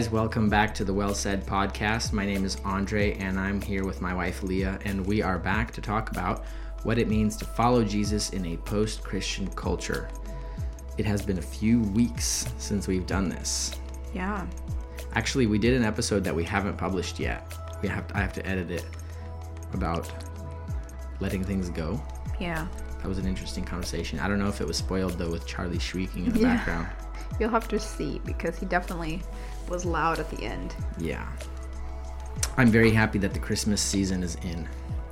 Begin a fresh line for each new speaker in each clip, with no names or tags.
guys, welcome back to the Well Said podcast. My name is Andre, and I'm here with my wife Leah, and we are back to talk about what it means to follow Jesus in a post Christian culture. It has been a few weeks since we've done this.
Yeah.
Actually, we did an episode that we haven't published yet. We have to, I have to edit it about letting things go.
Yeah.
That was an interesting conversation. I don't know if it was spoiled though with Charlie shrieking in the
Yeah.
background.
You'll have to see because he definitely was loud at the end.
Yeah. I'm very happy that the Christmas season is in.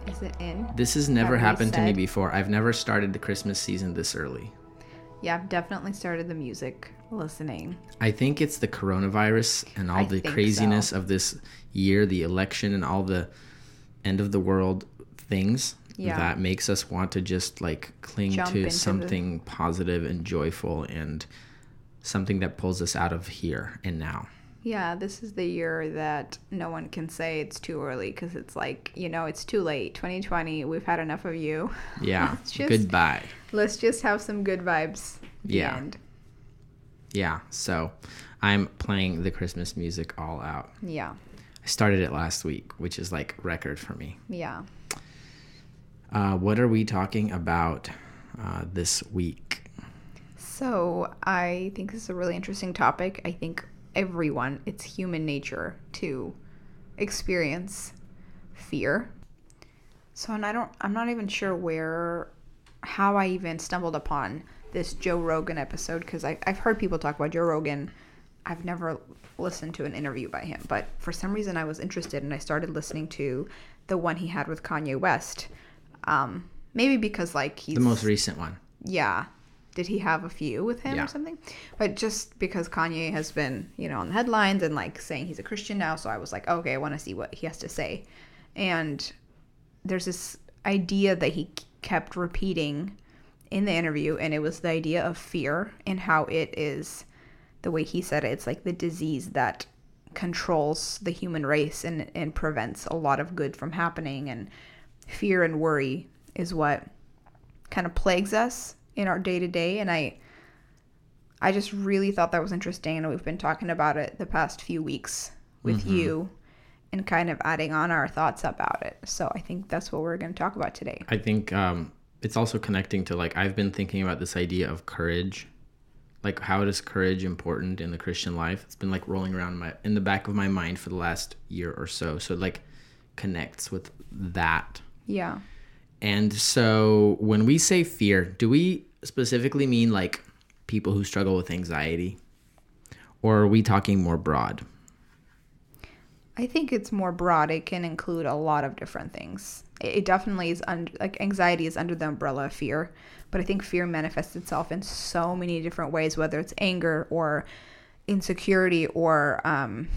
Is it in?
This has never
we
happened to me before. I've never started the Christmas season this early.
Yeah, I've definitely started the music listening.
I think it's the coronavirus and all
I
the craziness
so.
of this year, the election, and all the end of the world things
Yeah.
that makes us want to just like cling
Jump
to
into the-
something positive and joyful and something that pulls us out of here and now.
Yeah, this is the year that no one can say it's too early because it's like, you know, it's too late. 2020, we've had enough of you.
Yeah.
Just-
Goodbye.
Let's just have some good vibes.
Yeah. Yeah. So I'm playing the Christmas music all out.
Yeah.
I started it last week, which is like record for me.
Yeah.
Uh, what are we talking about uh, this week?
So I think this is a really interesting topic. I think everyone, it's human nature to experience fear. So and I don't I'm not even sure where how I even stumbled upon this Joe Rogan episode because I've heard people talk about Joe Rogan. I've never listened to an interview by him, but for some reason I was interested and I started listening to the one he had with Kanye West. Um, maybe because like he's
The most recent one.
yeah. Did he have a few with him
Yeah.
or something? But just because Kanye has been, you know, on the headlines and like saying he's a Christian now, so I was like, okay, I want to see what he has to say. And there's this idea that he kept repeating in the interview, and it was the idea of fear and how it is the way he said it. It's like the disease that controls the human race and, and prevents a lot of good from happening. And fear and worry is what kind of plagues us in our day to day and I I just really thought that was interesting and we've been talking about it the past few weeks with you and kind of adding on our thoughts about it. So I think that's what we're going to talk about today.
I think um, it's also connecting to like I've been thinking about this idea of courage. Like how is courage important in the Christian life? It's been like rolling around in my in the back of my mind for the last year or so. So it like connects with that.
Yeah.
And so when we say fear, do we specifically mean like people who struggle with anxiety? Or are we talking more broad?
I think it's more broad. It can include a lot of different things. It it definitely is under like anxiety is under the umbrella of fear, but I think fear manifests itself in so many different ways, whether it's anger or insecurity or um,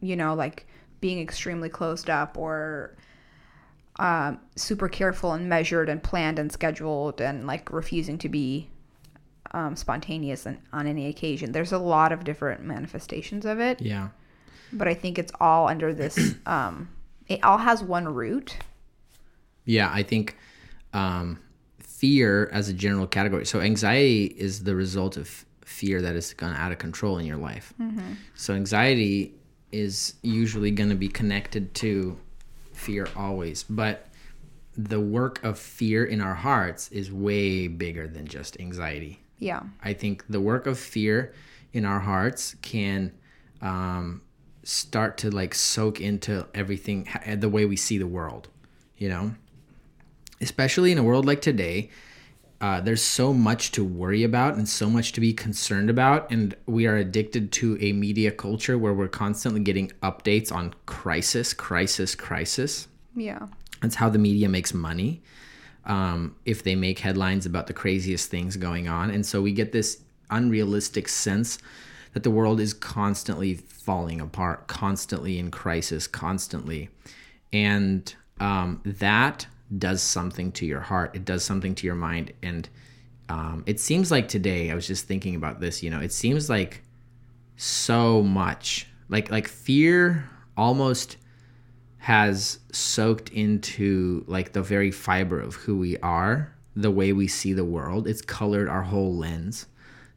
you know like being extremely closed up or um, super careful and measured and planned and scheduled and like refusing to be um, spontaneous on, on any occasion. There's a lot of different manifestations of it
Yeah.
but I think it's all under this. Um, it all has one root.
Yeah, I think um, fear as a general category. So anxiety is the result of fear that has gone out of control in your life. So anxiety is usually going to be connected to fear always, but the work of fear in our hearts is way bigger than just anxiety.
Yeah,
I think the work of fear in our hearts can um, start to like soak into everything, the way we see the world, you know? Especially in a world like today, uh, there's so much to worry about and so much to be concerned about. And we are addicted to a media culture where we're constantly getting updates on crisis, crisis, crisis.
yeah,
That's how the media makes money. Um, if they make headlines about the craziest things going on. And so we get this unrealistic sense that the world is constantly falling apart, constantly in crisis, constantly. And um, that does something to your heart, it does something to your mind. And um, it seems like today, I was just thinking about this, you know, it seems like so much like like fear almost has soaked into like the very fiber of who we are, the way we see the world. It's colored our whole lens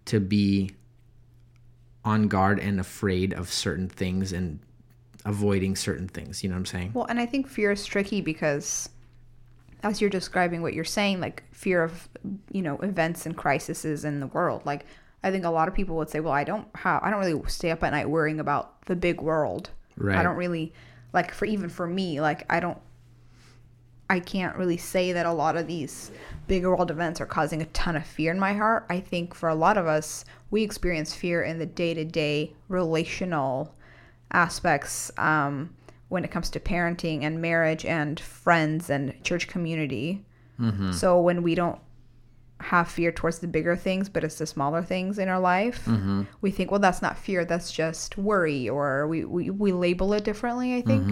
to be on guard and afraid of certain things and avoiding certain things. You know what I'm saying?
Well, and I think fear is tricky because as you're describing what you're saying, like fear of, you know, events and crises in the world, like I think a lot of people would say, well, I don't have, I don't really stay up at night worrying about the big world.
Right.
I don't really, like, for even for me, like, I don't, I can't really say that a lot of these big world events are causing a ton of fear in my heart. I think for a lot of us, we experience fear in the day to day relational aspects um, when it comes to parenting and marriage and friends and church community.
Mm-hmm.
So when we don't have fear towards the bigger things, but it's the smaller things in our life,
Mm-hmm.
we think, well, that's not fear, that's just worry, or we, we, we label it differently, I think.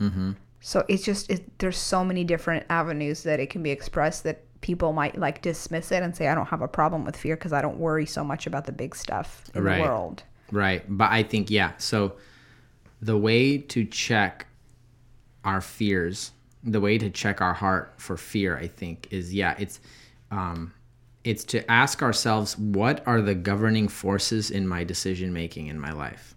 Mm-hmm.
So it's just, it, there's so many different avenues that it can be expressed that people might like dismiss it and say, I don't have a problem with fear because I don't worry so much about the big stuff in
Right.
the world.
Right. But I think, yeah. So the way to check our fears, the way to check our heart for fear, I think, is yeah, it's um it's to ask ourselves what are the governing forces in my decision making in my life.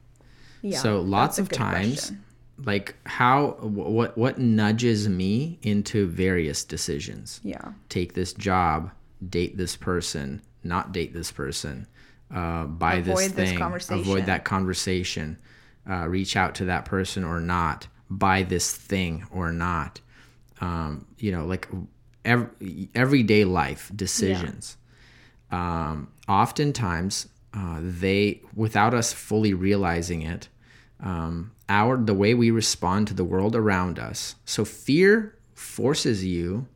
Yeah.
so lots of times
question.
like how what what nudges me into various decisions
Yeah.
take this job, date this person, not date this person, uh, buy this
Avoid this
thing,
conversation.
avoid that conversation, uh, reach out to that person or not, buy this thing or not. Um, you know, like every, everyday life decisions. Um, oftentimes, uh, they, without us fully realizing it, um, our the way we respond to the world around us. So fear forces you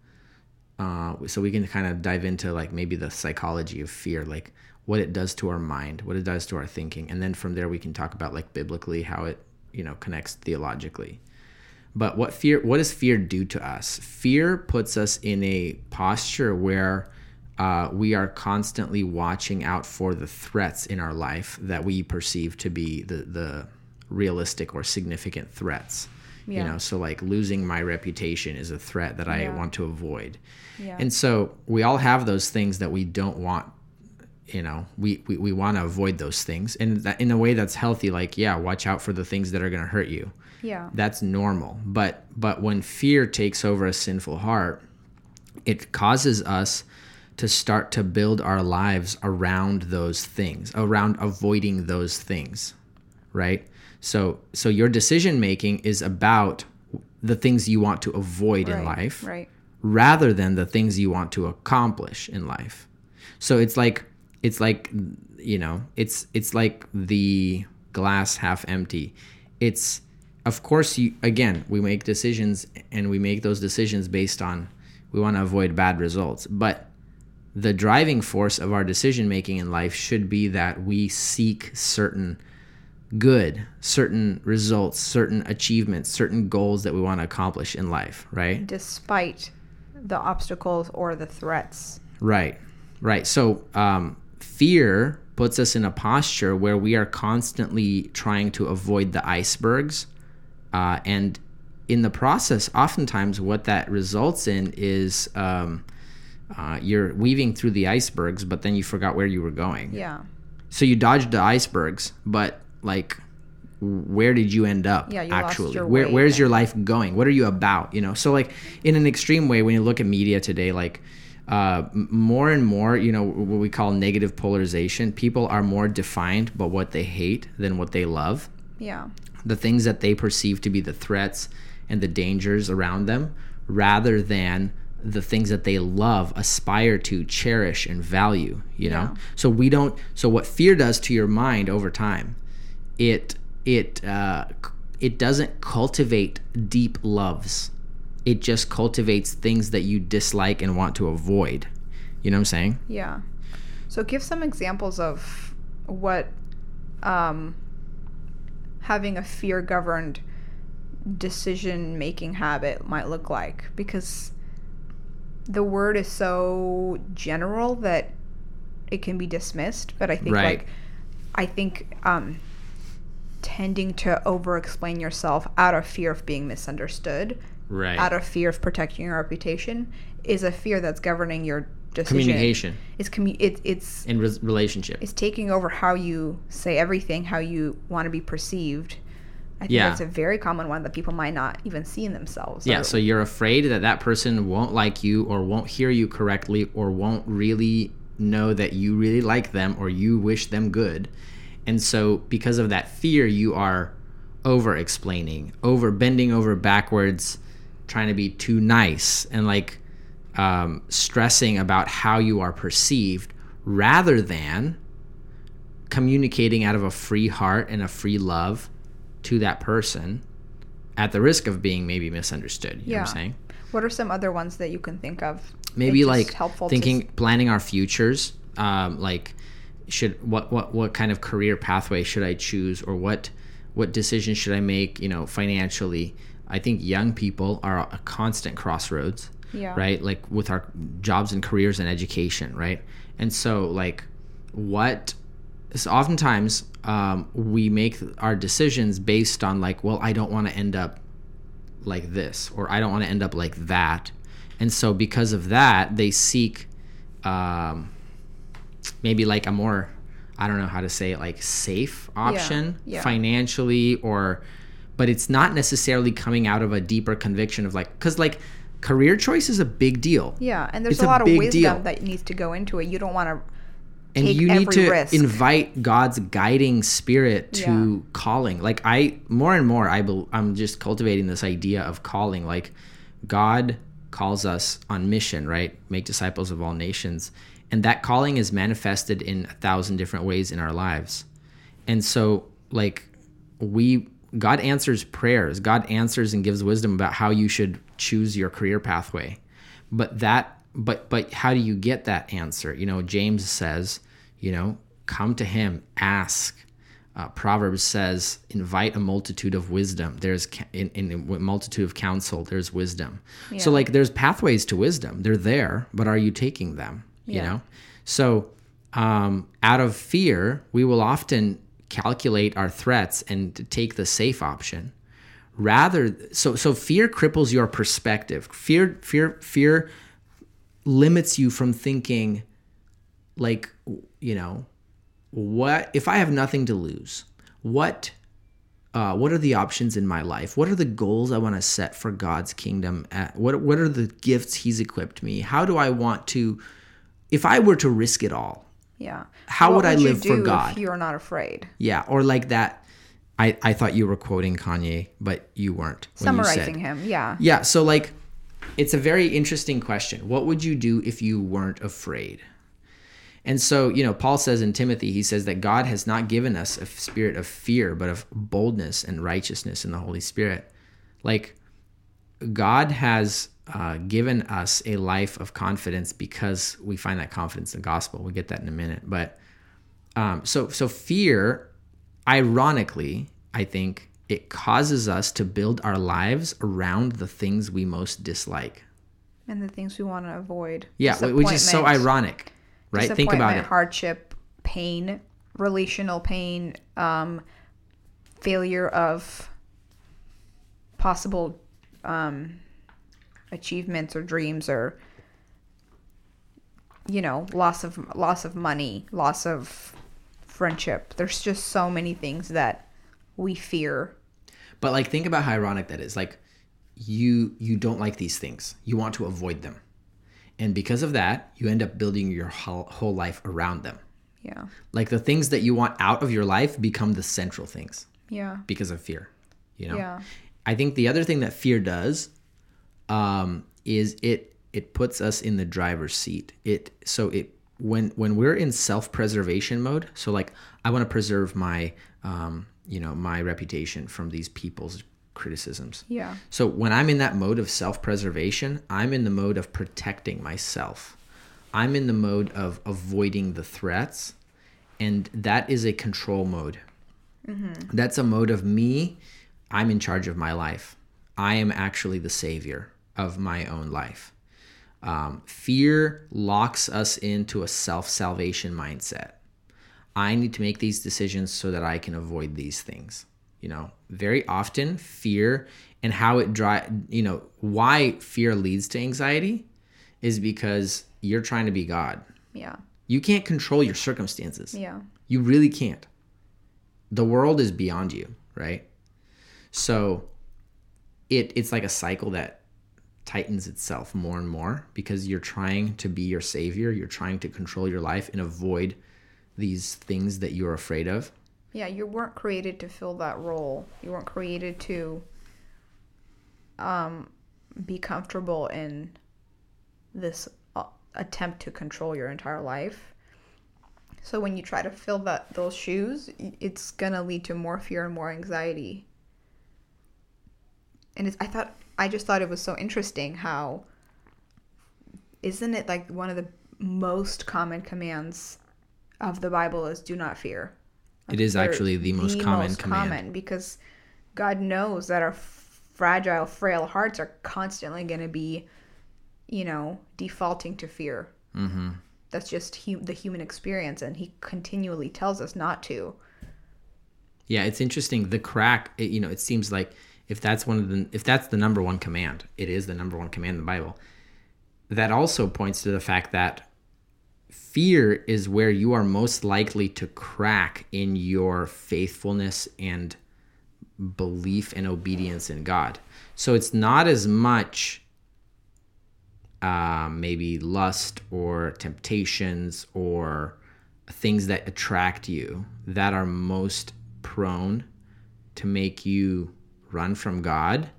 uh, so we can kind of dive into like maybe the psychology of fear like what it does to our mind what it does to our thinking and then from there we can talk about like biblically how it you know connects theologically. But what fear what does fear do to us? Fear puts us in a posture where uh, we are constantly watching out for the threats in our life that we perceive to be the the realistic or significant threats. You know so like losing my reputation is a threat that i
Yeah.
want to avoid.
Yeah.
and so we all have those things that we don't want you know we we, we want to avoid those things and that in a way that's healthy like yeah watch out for the things that are going to hurt you
yeah.
that's normal but but when fear takes over a sinful heart it causes us to start to build our lives around those things around avoiding those things right so so your decision making is about the things you want to avoid in life
Right.
rather than the things you want to accomplish in life. So it's like it's like you know, it's it's like the glass half empty. It's of course you again, we make decisions and we make those decisions based on we want to avoid bad results, but the driving force of our decision making in life should be that we seek certain good, certain results, certain achievements, certain goals that we want to accomplish in life, right?
Despite the obstacles or the threats.
Right, right. So um, fear puts us in a posture where we are constantly trying to avoid the icebergs. Uh, and in the process, oftentimes what that results in is um, uh, you're weaving through the icebergs, but then you forgot where you were going.
Yeah.
So you dodged the icebergs, but like, where did you end up?
Yeah, you lost
actually,
your
where where's your life going? What are you about? You know, so like in an extreme way, when you look at media today, like uh, more and more, you know, what we call negative polarization. People are more defined by what they hate than what they love.
Yeah.
The things that they perceive to be the threats and the dangers around them, rather than the things that they love, aspire to, cherish, and value. You know,
Yeah.
so we don't. So what fear does to your mind over time, it it uh, it doesn't cultivate deep loves. It just cultivates things that you dislike and want to avoid. You know what I'm saying?
Yeah. So give some examples of what um, having a fear governed decision making habit might look like because the word is so general that it can be dismissed but i think
Right.
like i think um tending to over explain yourself out of fear of being misunderstood
Right.
out of fear of protecting your reputation is a fear that's governing your decision.
Communication
It's commu- it, it's
in re- relationship.
it's taking over how you say everything, how you want to be perceived. I think
Yeah.
that's a very common one that people might not even see in themselves.
Yeah,
or-
so you're afraid that that person won't like you or won't hear you correctly or won't really know that you really like them or you wish them good. And so because of that fear, you are over explaining, over bending over backwards, trying to be too nice and like um, stressing about how you are perceived rather than communicating out of a free heart and a free love to that person at the risk of being maybe misunderstood. You know what I'm saying?
what are some other ones that you can think of?
Maybe like
helpful to
thinking, planning our futures. Um, like, should what what what kind of career pathway should I choose, or what what decisions should I make? You know, financially. I think young people are a constant crossroads.
Yeah.
Right. Like with our jobs and careers and education. Right. And so like, what? So oftentimes um, we make our decisions based on like, well, I don't want to end up like this or i don't want to end up like that and so because of that they seek um, maybe like a more i don't know how to say it like safe option
yeah.
financially or but it's not necessarily coming out of a deeper conviction of like because like career choice is a big deal
Yeah, and there's
It's
a
a
lot of wisdom
deal.
that needs to go into it. You don't want to
and you need to
risk.
invite god's guiding spirit to
Yeah.
calling like i more and more i bel i'm just cultivating this idea of calling like god calls us on mission right make disciples of all nations and that calling is manifested in a thousand different ways in our lives and so like we god answers prayers. God answers and gives wisdom about how you should choose your career pathway. But that but but how do you get that answer? You know james says you know come to him ask. Uh, proverbs says invite a multitude of wisdom. There's ca- in, in a multitude of counsel there's wisdom. So like there's pathways to wisdom. They're there but are you taking them? You know? So um, out of fear we will often calculate our threats and take the safe option. Rather so so fear cripples your perspective. Fear fear fear limits you from thinking like you know what if i have nothing to lose what uh, what are the options in my life? What are the goals i want to set for god's kingdom? At, what what are the gifts he's equipped me? How do i want to if i were to risk it all
yeah.
How
What
would I
you
live for
do
God?
If you're not afraid.
yeah or like that i i thought you were quoting kanye but you weren't when you said-
Summarizing him. Yeah.
Yeah, so like it's a very interesting question. What would you do if you weren't afraid? And so, you know, Paul says in Timothy, he says that God has not given us a spirit of fear, but of boldness and righteousness in the Holy Spirit. Like God has uh, given us a life of confidence because we find that confidence in the gospel. We'll get that in a minute. But um, so so fear, ironically, I think it causes us to build our lives around the things we most dislike.
And the things we want to avoid.
Yeah, which is so ironic, right? Think about it.
Hardship, pain, relational pain, um, failure of possible um, achievements or dreams or you know loss of loss of money loss of friendship there's just so many things that we fear
But like think about how ironic that is. Like you you don't like these things. You want to avoid them. And because of that, you end up building your whole, whole life around them.
yeah
Like the things that you want out of your life become the central things
yeah
because of fear. You know?
yeah
I think the other thing that fear does um, is it it puts us in the driver's seat. It so it when when we're in self preservation mode. So like I want to preserve my um, you know my reputation from these people's criticisms.
yeah
So when I'm in that mode of self preservation, I'm in the mode of protecting myself. I'm in the mode of avoiding the threats, and that is a control mode. That's a mode of me. I'm in charge of my life. I am actually the savior of my own life. Um, fear locks us into a self salvation mindset. I need to make these decisions so that I can avoid these things. You know, very often fear and how it drive, you know, why fear leads to anxiety is because you're trying to be God.
Yeah.
You can't control your circumstances.
Yeah.
You really can't. The world is beyond you, right? So it it's like a cycle that tightens itself more and more because you're trying to be your savior, you're trying to control your life and avoid these things that you're afraid of.
Yeah, you weren't created to fill that role. You weren't created to um, be comfortable in this uh, attempt to control your entire life. So when you try to fill that those shoes, it's gonna lead to more fear and more anxiety. And it's, I thought I just thought it was so interesting how isn't it like one of the most common commands of the Bible is do not fear.
It is actually the most common command.
common because God knows that our fragile, frail hearts are constantly going to be, you know, defaulting to fear. Mm-hmm. That's just hu- the human experience, and He continually tells us not to.
Yeah, it's interesting. The crack, it, you know, it seems like if that's one of the if that's the number one command, it is the number one command in the Bible. That also points to the fact that fear is where you are most likely to crack in your faithfulness and belief and obedience in God. So it's not as much uh, maybe lust or temptations or things that attract you that are most prone to make you run from God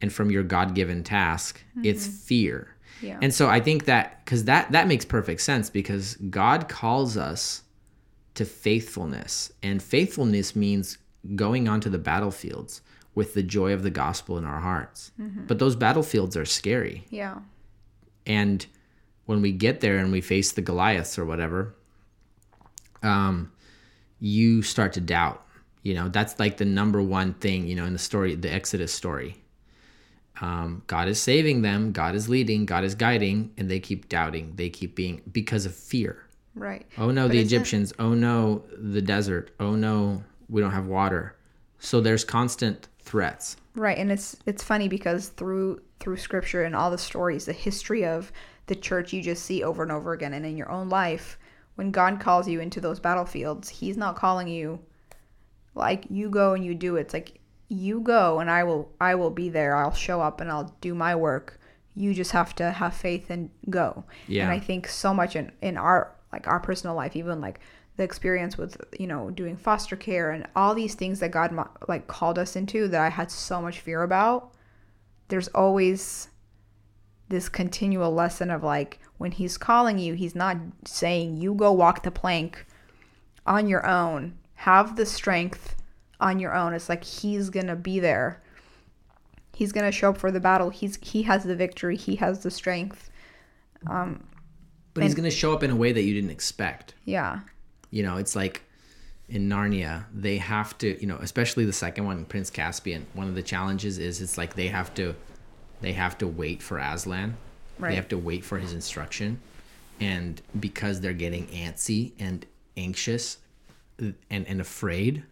and from your God-given task. It's fear.
Yeah.
And so I think that cuz that that makes perfect sense because God calls us to faithfulness and faithfulness means going onto the battlefields with the joy of the gospel in our hearts. But those battlefields are scary.
Yeah.
And when we get there and we face the Goliaths or whatever, um, you start to doubt. You know, that's like the number one thing, you know, in the story, the Exodus story. Um, God is saving them, God is leading, God is guiding, and they keep doubting. They keep being because of fear.
Right.
Oh no,
But
the Egyptians. Oh no, the desert. Oh no, we don't have water. So there's constant threats.
Right, and it's it's funny because through through scripture and all the stories, the history of the church you just see over and over again and in your own life, when God calls you into those battlefields, he's not calling you like you go and you do it. It's like you go and I will I will be there. I'll show up and I'll do my work. You just have to have faith and go.
Yeah.
And I think so much in in our like our personal life, even like the experience with you know doing foster care and all these things that God like called us into that I had so much fear about. There's always this continual lesson of like when he's calling you, he's not saying you go walk the plank on your own. Have the strength on your own. It's like he's going to be there. He's going to show up for the battle. He's he has the victory. He has the strength.
Um But he's going to show up in a way that you didn't expect.
Yeah.
You know, it's like in Narnia, they have to, you know, especially the second one, Prince Caspian. One of the challenges is it's like they have to, they have to wait for Aslan.
Right.
They have to wait for his instruction, and because they're getting antsy and anxious, and and afraid,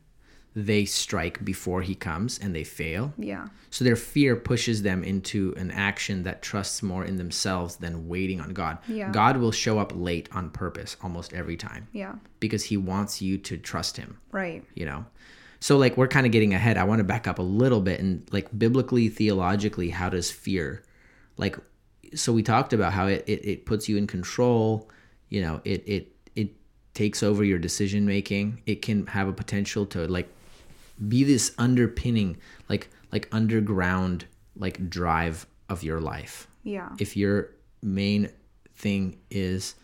they strike before he comes and they fail.
Yeah.
So their fear pushes them into an action that trusts more in themselves than waiting on God.
Yeah.
God will show up late on purpose almost every time
Yeah.
because he wants you to trust him,
Right.
you know. So like we're kind of getting ahead. I want to back up a little bit and like biblically theologically how does fear like so we talked about how it it, it puts you in control, you know, it it it takes over your decision making. It can have a potential to like be this underpinning like like underground like drive of your life
Yeah.
if your main thing is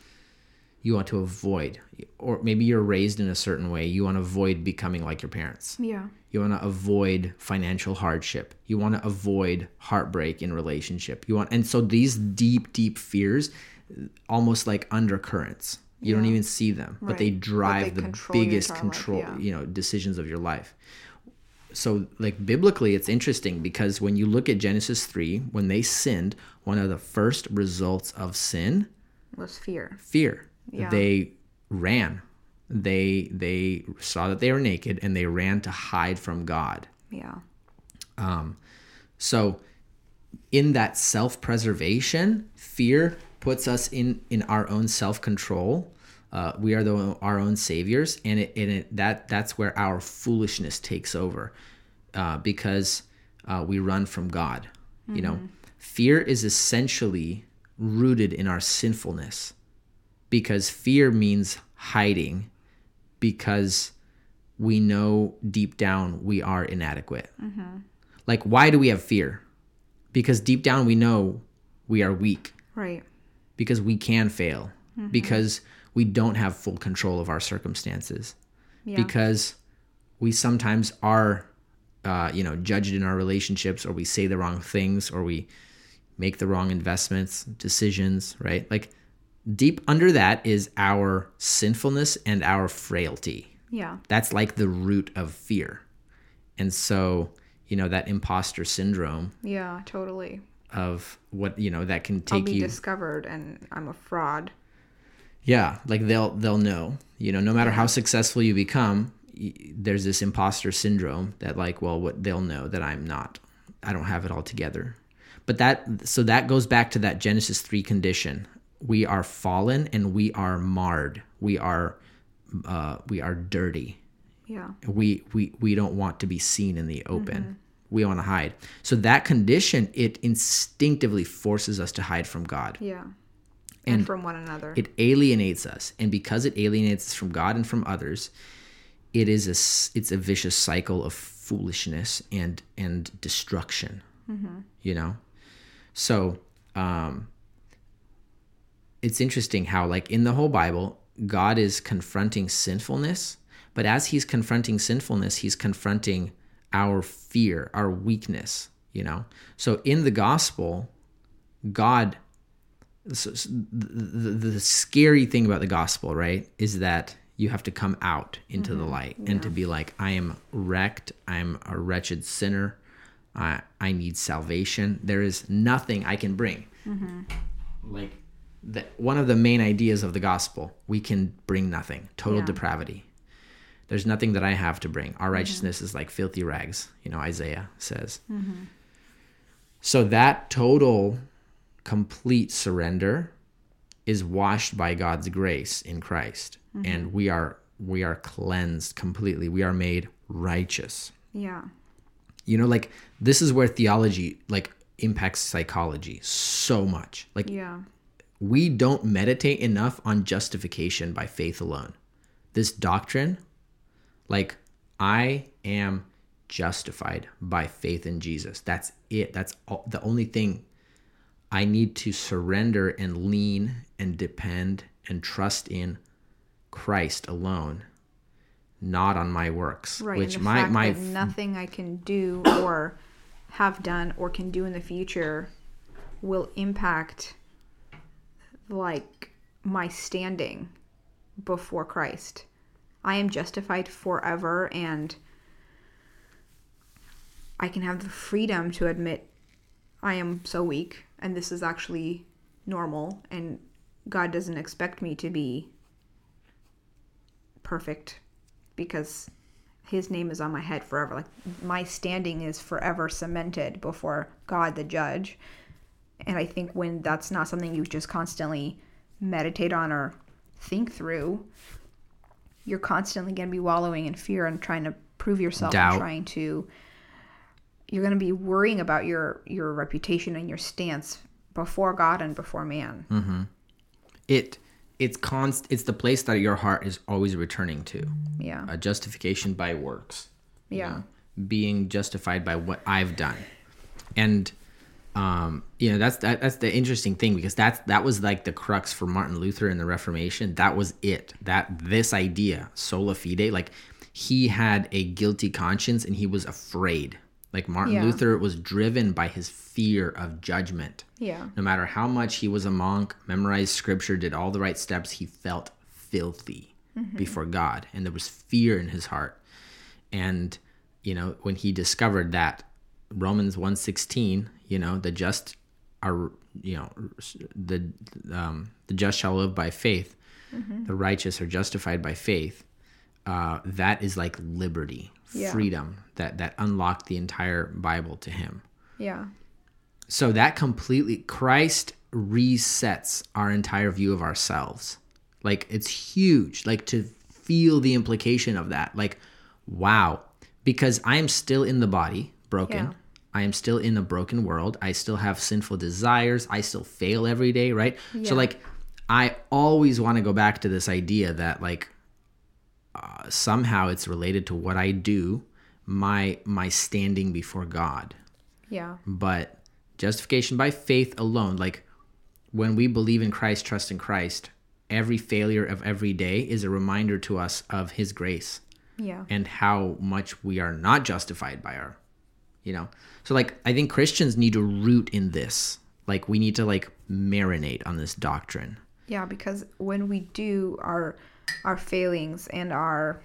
you want to avoid or maybe you're raised in a certain way you want to avoid becoming like your parents
Yeah.
you want to avoid financial hardship you want to avoid heartbreak in relationship you want and so these deep deep fears almost like undercurrents you don't even see them but they
Right. But
drive
they
the
control
biggest control
yeah.
you know decisions of your life so like biblically it's interesting because when you look at genesis 3 when they sinned one of the first results of sin
Was fear.
fear
Yeah.
they ran they they saw that they were naked and they ran to hide from god
Yeah.
Um so in that self-preservation, fear puts us in in our own self-control. Uh, we are the, our own saviors, and it, and it that that's where our foolishness takes over, uh, because uh, we run from God. You know, fear is essentially rooted in our sinfulness, because fear means hiding, because we know deep down we are inadequate. Like, why do we have fear? Because deep down we know we are weak
Right.
Because we can fail, because we don't have full control of our circumstances,
Yeah.
because we sometimes are, uh, you know, judged in our relationships, or we say the wrong things, or we make the wrong investments, decisions, right? Like deep under that is our sinfulness and our frailty.
yeah.
That's like the root of fear. And so, you know, that imposter syndrome
Yeah. Totally.
Of what, you know, that can take
be
you
discovered and I'm a fraud.
Yeah, like they'll they'll know. You know, no matter how successful you become, there's this imposter syndrome that like, well, what they'll know that I'm not. I don't have it all together. But that so that goes back to that Genesis 3 condition. We are fallen and we are marred. We are uh we are dirty.
Yeah.
We we we don't want to be seen in the open. We want to hide. So that condition it instinctively forces us to hide from God
Yeah. And,
And
from one another.
it alienates us and because it alienates us from god and from others it is a it's a vicious cycle of foolishness and and destruction you know so um it's interesting how like in the whole bible god is confronting sinfulness but as he's confronting sinfulness he's confronting our fear our weakness you know so in the gospel god so, the, the, scary thing about the gospel, right, is that you have to come out into the mm-hmm. light and to be like, I am wrecked. I'm a wretched sinner. I, I need salvation. There is nothing I can bring. Mm-hmm. Like, the, one of the main ideas of the gospel, we can bring nothing, total
Yeah.
depravity. There's nothing that I have to bring. Our mm-hmm. righteousness is like filthy rags, you know, Isaiah says. Mm-hmm. So that total complete surrender is washed by God's grace in Christ mm-hmm. and we are we are cleansed completely we are made righteous
yeah.
you know like this is where theology like impacts psychology so much like
Yeah.
we don't meditate enough on justification by faith alone. This doctrine, like, I am justified by faith in Jesus. That's it. That's all, the only thing I need to surrender and lean and depend and trust in Christ alone, not on my works.
Right.
Which
and the
my
fact
my
that nothing I can do or have done or can do in the future will impact like my standing before Christ. I am justified forever and I can have the freedom to admit I am so weak and this is actually normal and God doesn't expect me to be perfect because his name is on my head forever. Like my standing is forever cemented before God the judge. And I think when that's not something you just constantly meditate on or think through, you're constantly going to be wallowing in fear and trying to prove yourself
Doubt.
and trying to you're going to be worrying about your your reputation and your stance before God and before man. Mm-hmm.
it it's const it's the place that your heart is always returning to.
Yeah.
a justification by works. you
Yeah.
know, being justified by what I've done, and um, you know that's that, that's the interesting thing because that's that was like the crux for Martin Luther in the Reformation. That was it. That this idea sola fide, like he had a guilty conscience and he was afraid. Like Martin
Yeah.
Luther was driven by his fear of judgment.
Yeah.
No matter how much he was a monk, memorized scripture, did all the right steps, he felt filthy before God. And there was fear in his heart. And, you know, when he discovered that Romans 116, you know, the just are, you know, the, um, the just shall live by faith, the righteous are justified by faith. Uh, that is like liberty,
Yeah.
freedom that, that unlocked the entire Bible to him
Yeah.
so that completely Christ resets our entire view of ourselves. Like it's huge. Like to feel the implication of that. Like, wow. Because I am still in the body, broken.
Yeah.
I am still in a broken world. I still have sinful desires. I still fail every day, right?
Yeah.
So like I always want to go back to this idea that like uh, somehow it's related to what I do, my my standing before God.
Yeah.
But justification by faith alone, like when we believe in Christ, trust in Christ, every failure of every day is a reminder to us of his grace
Yeah.
and how much we are not justified by our you know so like i think christians need to root in this like we need to like marinate on this doctrine
Yeah, because when we do our our failings and our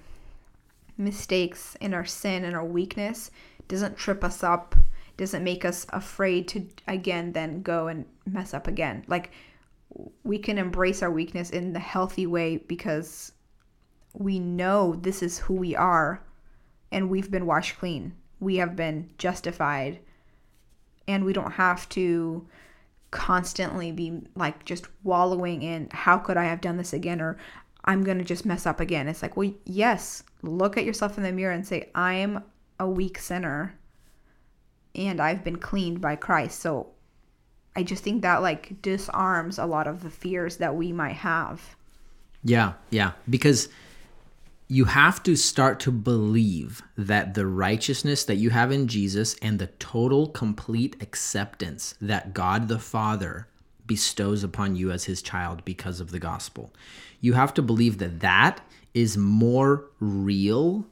mistakes and our sin and our weakness doesn't trip us up, doesn't make us afraid to again then go and mess up again. Like we can embrace our weakness in the healthy way because we know this is who we are and we've been washed clean. We have been justified and we don't have to constantly be like just wallowing in how could I have done this again or I'm going to just mess up again. It's like, well, yes, look at yourself in the mirror and say, I am a weak sinner and I've been cleaned by Christ. So I just think that like disarms a lot of the fears that we might have.
yeah yeah because you have to start to believe that the righteousness that you have in Jesus and the total complete acceptance that God the Father bestows upon you as his child because of the gospel. You have to believe that that is more real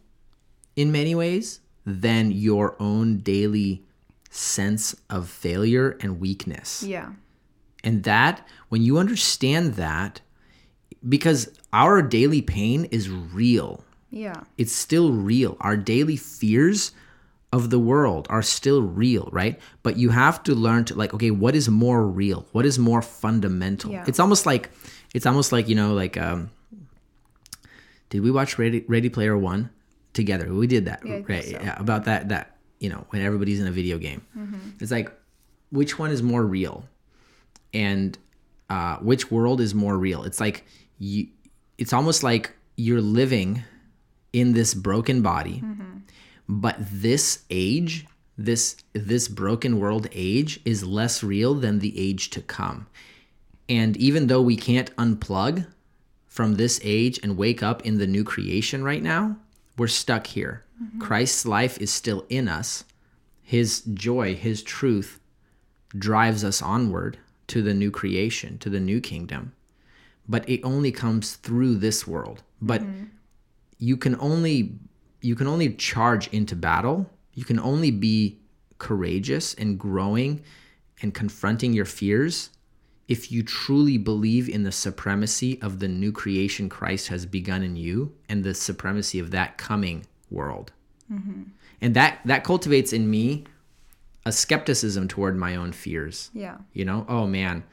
in many ways than your own daily sense of failure and weakness.
Yeah.
And that, when you understand that, because our daily pain is real,
Yeah.
it's still real. Our daily fears of the world are still real, right? But you have to learn to like, okay, what is more real? What is more fundamental?
Yeah.
It's almost like, it's almost like you know, like, um, did we watch Ready Ready Player One together? We did that,
Yeah,
right?
so.
Yeah, about that that you know when everybody's in a video game.
Mm-hmm.
It's like, which one is more real? and uh, which world is more real. It's like you, it's almost like you're living in this broken body, mm-hmm. but this age, this this broken world age is less real than the age to come. And even though we can't unplug from this age and wake up in the new creation right now, we're stuck here. Mm-hmm. Christ's life is still in us. His joy, his truth drives us onward to the new creation, to the new kingdom. But it only comes through this world. But mm-hmm. you can only you can only charge into battle. You can only be courageous and growing and confronting your fears if you truly believe in the supremacy of the new creation Christ has begun in you and the supremacy of that coming world. Mm-hmm. And that that cultivates in me a skepticism toward my own fears.
Yeah.
You know, oh man,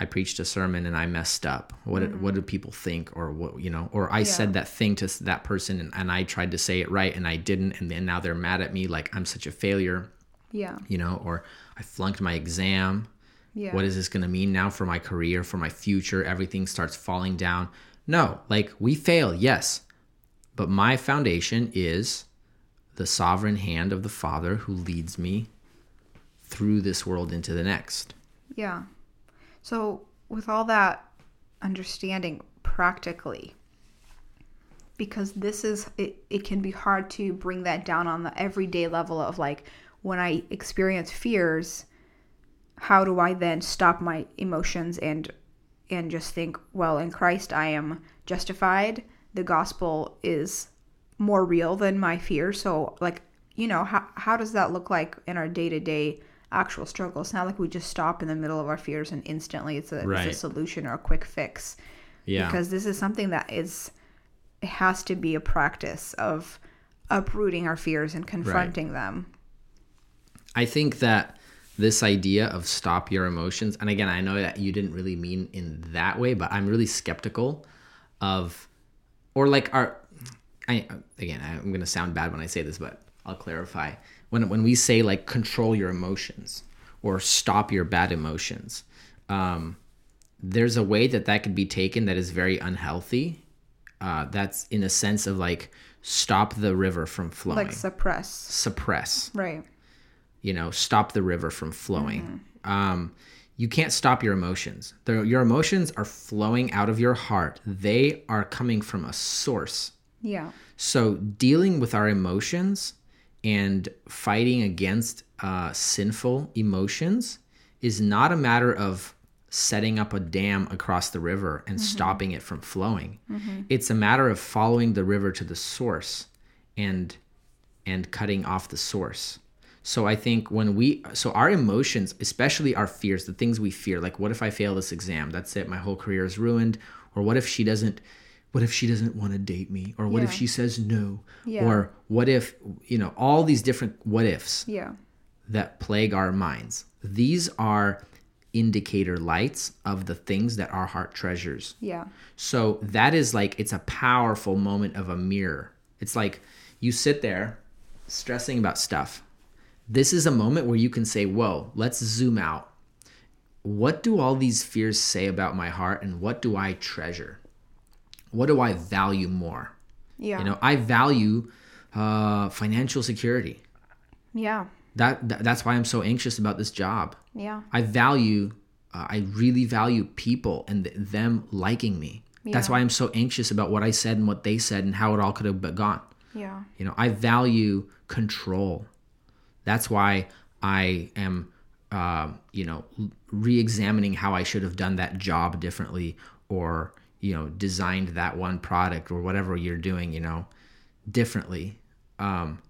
I preached a sermon and I messed up. What did, what do people think or what, you know, or I said that thing to that person and, and I tried to say it right and I didn't and then now they're mad at me like I'm such a failure,
Yeah.
you know, or I flunked my exam.
Yeah.
What is this going to mean now for my career, for my future? Everything starts falling down. No, like we fail, yes. But my foundation is the sovereign hand of the Father who leads me through this world into the next.
Yeah. So, with all that understanding practically, because this is, it, it can be hard to bring that down on the everyday level of like when I experience fears, how do I then stop my emotions and and just think, well, in Christ I am justified. The gospel is more real than my fear. So, like, you know, how how does that look like in our day to day actual struggle? It's not like we just stop in the middle of our fears and instantly it's a,
Right.
it's a solution or a quick fix.
Yeah.
Because this is something that is, it has to be a practice of uprooting our fears and confronting them.
I think that this idea of stop your emotions, and again, I know that you didn't really mean in that way, but I'm really skeptical of, or like our, I again, I'm gonna sound bad when I say this, but I'll clarify. When when we say like control your emotions, or stop your bad emotions. Um, there's a way that that could be taken that is very unhealthy. Uh, that's in a sense of like stop the river from flowing,
Like suppress.
suppress
Right.
you know stop the river from flowing um, you can't stop your emotions your emotions are flowing out of your heart they are coming from a source
Yeah.
so dealing with our emotions and fighting against uh, sinful emotions is not a matter of setting up a dam across the river and stopping it from flowing it's a matter of following the river to the source and and cutting off the source. So I think when we so our emotions, especially our fears, the things we fear, like what if I fail this exam? That's it, my whole career is ruined. Or what if she doesn't what if she doesn't want to date me? Or what if she says no?
Yeah.
Or what if, you know, all these different what ifs
Yeah.
that plague our minds. These are indicator lights of the things that our heart treasures.
Yeah.
So that is like it's a powerful moment of a mirror. It's like you sit there stressing about stuff. This is a moment where you can say, "Whoa, let's zoom out. What do all these fears say about my heart and what do I treasure? What do I value more?"
Yeah.
You know, I value uh, financial security.
yeah.
That, that that's why I'm so anxious about this job.
Yeah.
I value, uh, I really value people and th- them liking me.
Yeah.
That's why I'm so anxious about what I said and what they said and how it all could have gone.
Yeah.
You know, I value control. That's why I am, uh, you know, re examining how I should have done that job differently or, you know, designed that one product or whatever you're doing, you know, differently. Um,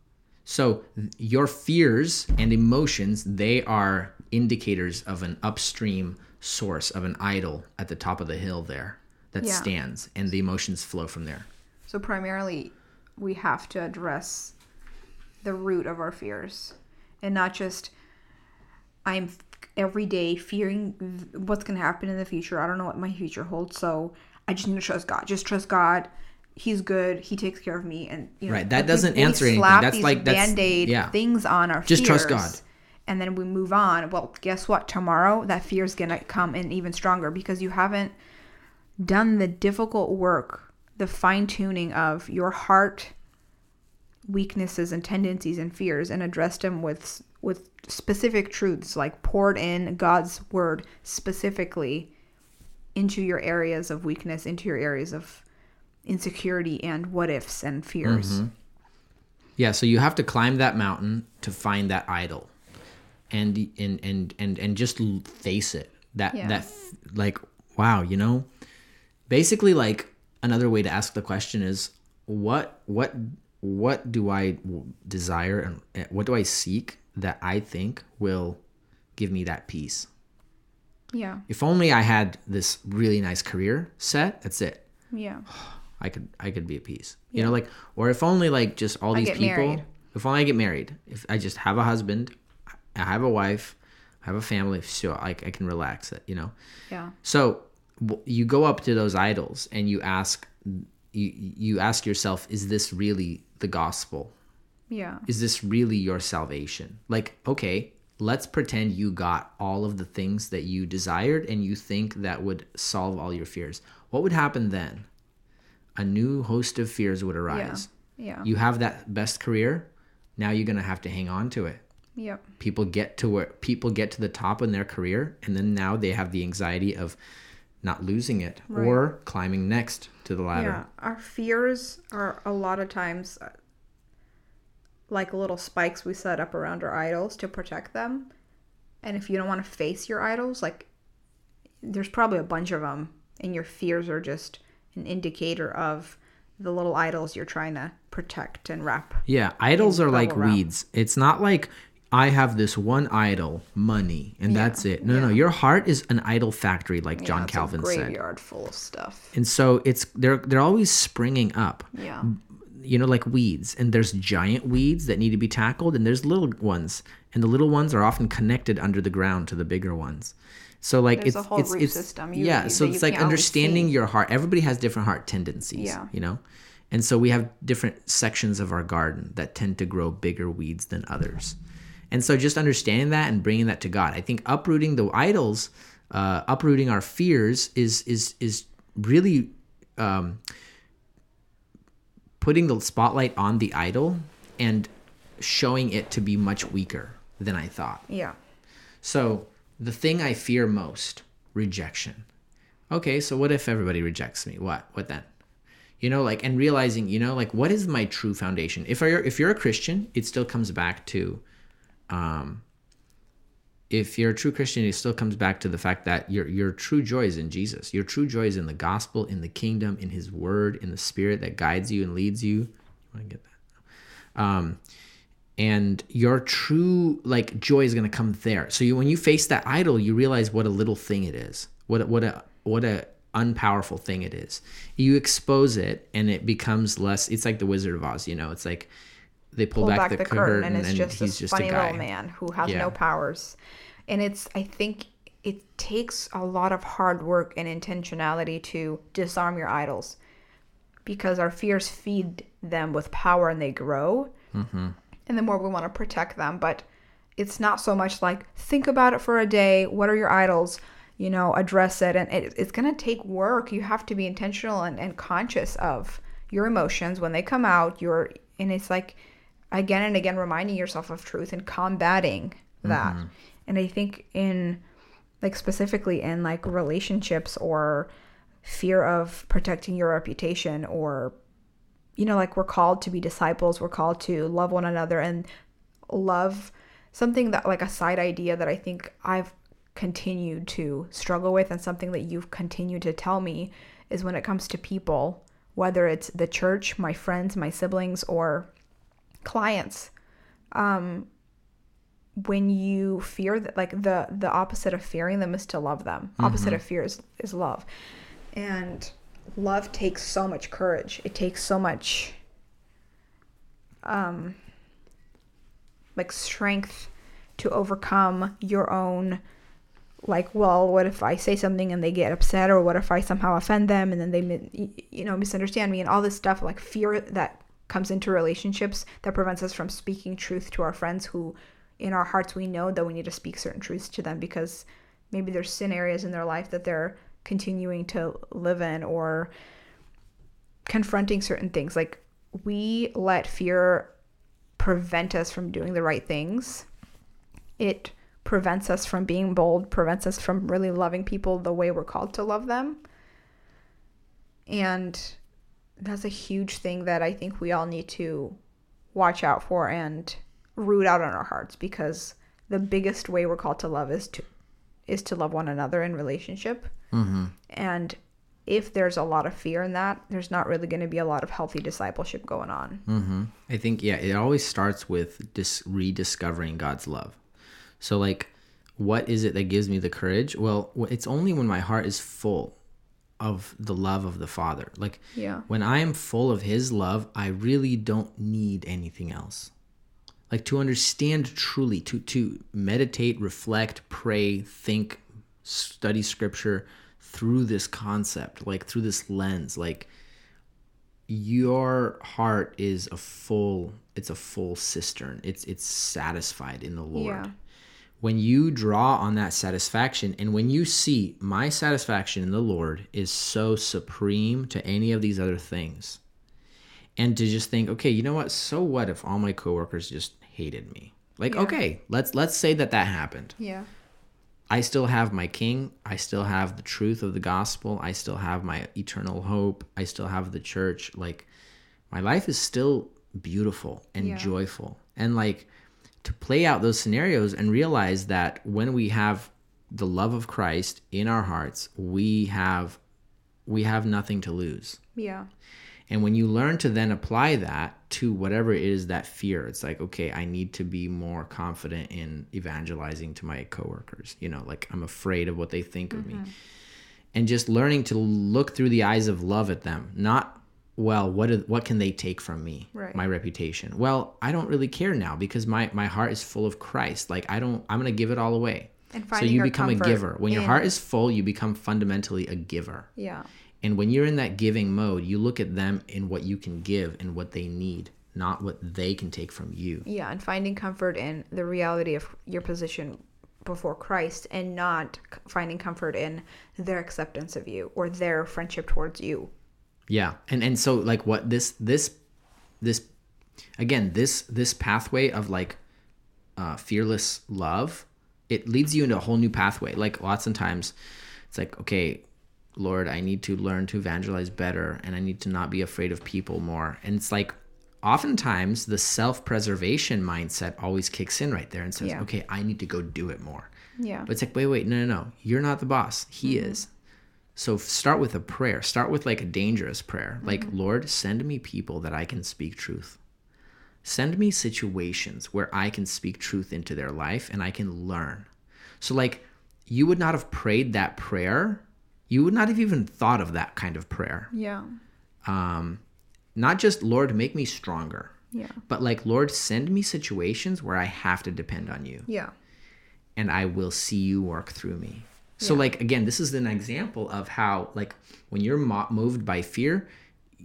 so th- your fears and emotions, they are indicators of an upstream source of an idol at the top of the hill there that
Yeah.
stands and the emotions flow from there.
So primarily, we have to address the root of our fears, and not just I'm every day fearing what's going to happen in the future. I don't know what my future holds, so I just need to trust God. Just trust God. He's good. He takes care of me, and you know,
Right, that doesn't
we
answer anything.
slap
That's
these
like- that's-
band-aid
yeah.
things on our
Just trust God.
and then we move on. Well, guess what? Tomorrow that fear is gonna come in even stronger because you haven't done the difficult work, the fine tuning of your heart weaknesses and tendencies and fears and addressed them with with specific truths like poured in God's word specifically into your areas of weakness, into your areas of insecurity and what ifs and fears. Mm-hmm.
Yeah, so you have to climb that mountain to find that idol, and and and and and just face it. That
Yeah.
that like wow, you know, basically like another way to ask the question is what what what do I desire and and what do I seek that I think will give me that peace?
Yeah.
If only I had this really nice career set. That's it.
Yeah.
I could I could be at peace. You know, like or if only like just all these
get
people.
married.
If only I get married. If I just have a husband, I have a wife, I have a family, so I, I can relax it. You know.
Yeah.
So you go up to those idols and you ask you you ask yourself, is this really the gospel?
Yeah.
Is this really your salvation? Like, okay, let's pretend you got all of the things that you desired and you think that would solve all your fears. What would happen then? A new host of fears would arise.
Yeah.
You have that best career, now you're going to have to hang on to it.
Yep.
People get to where people get to the top in their career and then now they have the anxiety of not losing it
Right.
or climbing next to the ladder.
Yeah, our fears are a lot of times like little spikes we set up around our idols to protect them. And if you don't want to face your idols, like there's probably a bunch of them, and your fears are just an indicator of the little idols you're trying to protect and wrap.
Yeah, idols are like
wrap.
weeds. It's not like I have this one idol, money, and that's it. No, no, your heart is an idol factory, like John
Yeah, it's a
Calvin said.
graveyard full of stuff.
And so it's they're they're always springing up,
Yeah.
You know, like weeds. And there's giant weeds that need to be tackled, and there's little ones, and the little ones are often connected under the ground to the bigger ones. So like
There's
it's
a whole
it's
root
it's
system you-
yeah. So it's like understanding your heart. Everybody has different heart tendencies.
Yeah.
You know, and so we have different sections of our garden that tend to grow bigger weeds than others. And so just understanding that and bringing that to God. I think uprooting the idols, uh, uprooting our fears is is is really um, putting the spotlight on the idol and showing it to be much weaker than I thought.
Yeah.
So the thing I fear most, rejection. Okay, so what if everybody rejects me? What? What then? You know, like and realizing, you know, like what is my true foundation? If i're if you're a Christian, it still comes back to um if you're a true Christian, it still comes back to the fact that your your true joy is in Jesus. Your true joy is in the gospel, in the kingdom, in His Word, in the Spirit that guides you and leads you. You want to get that? Um, and your true like joy is going to come there. So you, when you face that idol, you realize what a little thing it is. What a- what a what a unpowerful thing it is. You expose it, and it becomes less. It's like the Wizard of Oz. You know, it's like they pull,
pull
back, the, curtain,
and it's just
he's just a
funny
guy.
little man who has
Yeah.
no powers and it's i think it takes a lot of hard work and intentionality to disarm your idols because our fears feed them with power and they grow.
Mm-hmm.
and the more we want to protect them but it's not so much like think about it for a day what are your idols? You know address it. And it, it's going to take work. You have to be intentional and, and conscious of your emotions when they come out your and it's like again and again reminding yourself of truth and combating that and i think in like specifically in like relationships or fear of protecting your reputation or you know like we're called to be disciples we're called to love one another and love something that like a side idea that i think i've continued to struggle with and something that you've continued to tell me is when it comes to people whether it's the church my friends my siblings or clients. Um when you fear that like the the opposite of fearing them is to love them. Opposite of fear is, is love. And love takes so much courage. It takes so much um like strength to overcome your own like well what if i say something and they get upset? Or what if i somehow offend them and then they you know misunderstand me? And all this stuff like fear that comes into relationships that prevents us from speaking truth to our friends who in our hearts we know that we need to speak certain truths to them because maybe there's sin areas in their life that they're continuing to live in or confronting certain things. Like we let fear prevent us from doing the right things. It prevents us from being bold prevents us from really loving people the way we're called to love them. And that's a huge thing that i think we all need to watch out for and root out in our hearts because the biggest way we're called to love is to is to love one another in relationship
Mm-hmm.
and if there's a lot of fear in that there's not really going to be a lot of healthy discipleship going on
Mm-hmm. I think yeah, it always starts with dis- rediscovering God's love. So like, what is it that gives me the courage? Well, it's only when my heart is full of the love of the Father. Like
yeah
when I am full of His love, I really don't need anything else. Like to understand truly, to to meditate, reflect, pray, think, study Scripture through this concept, like through this lens, like your heart is a full it's a full cistern. It's it's satisfied in the lord.
Yeah.
when you draw on that satisfaction and when you see my satisfaction in the lord is so supreme to any of these other things and to just think okay you know what? So what if all my coworkers just hated me like
Yeah.
okay let's let's say that that happened
yeah
I still have my king. I still have the truth of the gospel. I still have my eternal hope. I still have the church. Like, my life is still beautiful and
Yeah.
joyful. And, like, to play out those scenarios and realize that when we have the love of Christ in our hearts, we have we have nothing to lose.
yeah
And when you learn to then apply that to whatever it is that fear, it's like, okay, I need to be more confident in evangelizing to my coworkers. You know, like I'm afraid of what they think of me. And just learning to look through the eyes of love at them, not well, what is, what can they take from me?
Right.
My reputation. Well, I don't really care now because my my heart is full of Christ. Like I don't I'm going to give it all away.
And
So you become a giver. When your heart is full, you become fundamentally a giver.
yeah
And when you're in that giving mode, you look at them in what you can give and what they need. not what they can take from you.
Yeah, and finding comfort in the reality of your position before Christ and not finding comfort in their acceptance of you or their friendship towards you.
Yeah. And and so like what this this this again, this this pathway of like uh fearless love, it leads you into a whole new pathway. Like lots of times it's like, okay, Lord, I need to learn to evangelize better and I need to not be afraid of people more. And it's like oftentimes the self-preservation mindset always kicks in right there and says,
Yeah.
okay, I need to go do it more.
Yeah.
But it's like, wait, wait, no, no, no. You're not the boss. He mm-hmm. is. So start with a prayer. Start with like a dangerous prayer. Like, mm-hmm. Lord, send me people that I can speak truth. Send me situations where I can speak truth into their life and I can learn. So, like, you would not have prayed that prayer. You would not have even thought of that kind of prayer.
Yeah.
Um, not just, Lord, make me stronger,
Yeah.
but like, Lord, send me situations where I have to depend on you
Yeah.
and I will see you work through me. So like again, this is an example of how like when you're mo- moved by fear,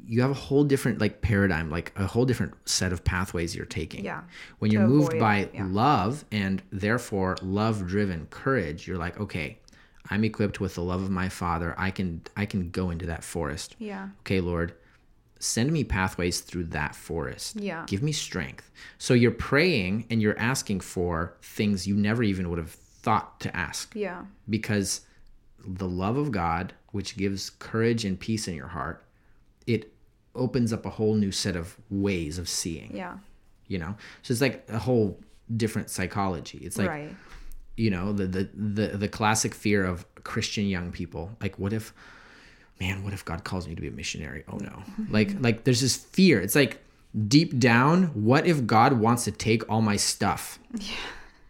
you have a whole different like paradigm, like a whole different set of pathways you're taking.
Yeah.
When you're moved
avoid-
by
yeah.
love and therefore love-driven courage, you're like, okay, I'm equipped with the love of my Father. I can I can go into that forest.
Yeah.
Okay, Lord, send me pathways through that forest.
Yeah.
Give me strength. So you're praying and you're asking for things you never even would have thought to ask
Yeah.
because the love of God, which gives courage and peace in your heart, it opens up a whole new set of ways of seeing,
Yeah.
you know? So it's like a whole different psychology. It's like,
right.
You know, the, the, the, the classic fear of Christian young people. Like, what if, man, what if God calls me to be a missionary? Oh no. like, like there's this fear. It's like deep down, what if God wants to take all my stuff? Yeah.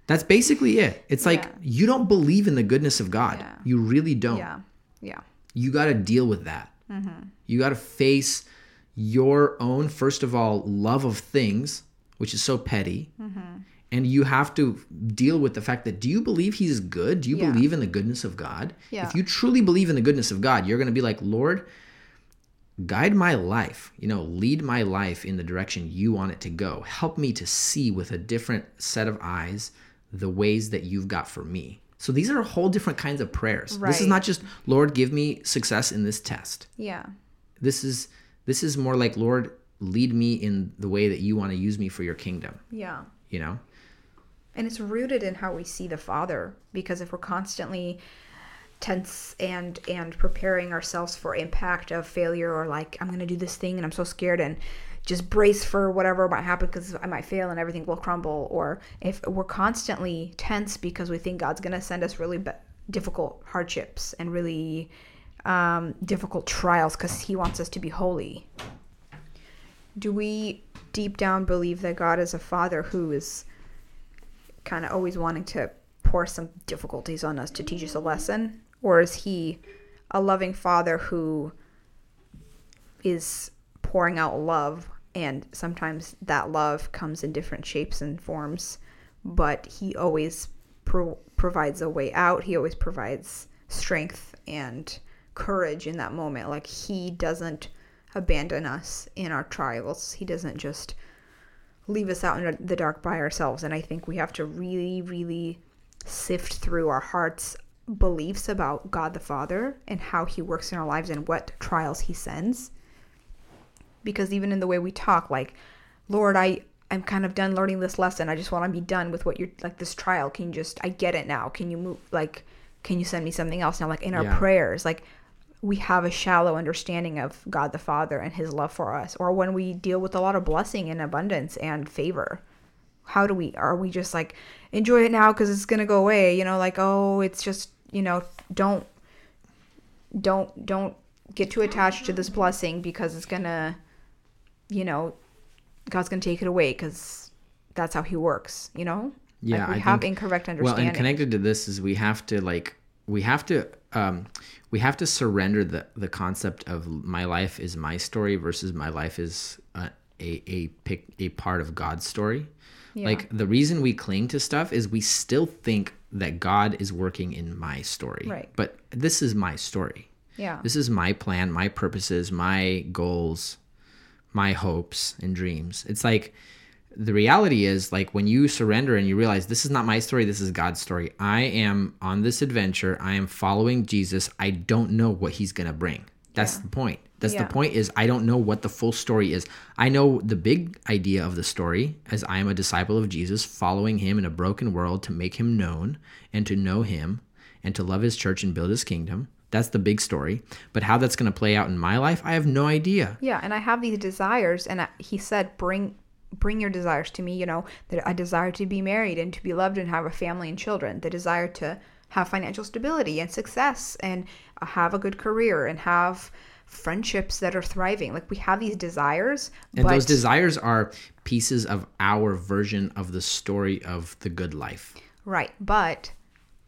That's basically it. It's like
Yeah.
you don't believe in the goodness of God.
Yeah.
You really don't.
Yeah. Yeah.
You got to deal with that. mm-hmm. You got to face your own, first of all, love of things, which is so petty. And you have to deal with the fact that do you believe he's good? Do you
Yeah.
believe in the goodness of God?
Yeah.
If you truly believe in the goodness of God, you're going to be like, Lord, guide my life, you know, lead my life in the direction you want it to go. Help me to see with a different set of eyes the ways that you've got for me. So these are whole different kinds of prayers. This is not just Lord, give me success in this test.
Yeah.
This is this is more like Lord, lead me in the way that you want to use me for your kingdom,
Yeah.
you know?
And it's rooted in how we see the Father because if we're constantly tense and and preparing ourselves for impact of failure or like I'm to do this thing and I'm so scared and just brace for whatever might happen because I might fail and everything will crumble. Or if we're constantly tense because we think God's to send us really difficult hardships and really um, difficult trials because he wants us to be holy. Do we deep down believe that God is a father who is kind of always wanting to pour some difficulties on us to teach us a lesson? Or is he a loving father who is pouring out love and sometimes that love comes in different shapes and forms, but he always pro- provides a way out. He always provides strength and courage in that moment. Like he doesn't abandon us in our trials. He doesn't just leave us out in the dark by ourselves. And I think we have to really, really sift through our hearts' beliefs about God the Father and how He works in our lives and what trials He sends. Because even in the way we talk, like, Lord, I. I'm kind of done learning this lesson. I just want to be done with what you're like this trial. Can you just I get it now. Can you move like can you send me something else now like in our
Yeah.
prayers like we have a shallow understanding of God the Father and his love for us or when we deal with a lot of blessing and abundance and favor how do we are we just like enjoy it now cuz it's going to go away you know like oh it's just you know don't don't don't get too attached to this blessing because it's going to you know God's going to take it away cuz that's how he works you know
Yeah,
like we
I
have
think-
incorrect understanding.
Well, and connected to this is we have to like we have to um we have to surrender the the concept of my life is my story versus my life is a a a, pic, a part of God's story.
Yeah.
Like the reason we cling to stuff is we still think that God is working in my story.
Right.
But this is my story.
yeah
This is my plan, my purposes, my goals, my hopes and dreams. It's like the reality is like when you surrender and you realize this is not my story, this is God's story. I am on this adventure. I am following Jesus. I don't know what he's going to bring. That's
Yeah.
the point. That's
Yeah.
the point is I don't know what the full story is. I know the big idea of the story as I am a disciple of Jesus, following him in a broken world to make him known and to know him and to love his church and build his kingdom. That's the big story. But how that's going to play out in my life, I have no idea.
Yeah, and I have these desires, and I, he said, "Bring, bring your desires to me." You know, that I desire to be married and to be loved and have a family and children. The desire to have financial stability and success and have a good career and have friendships that are thriving. Like we have these desires,
And those desires are pieces of our version of the story of the good life.
right, but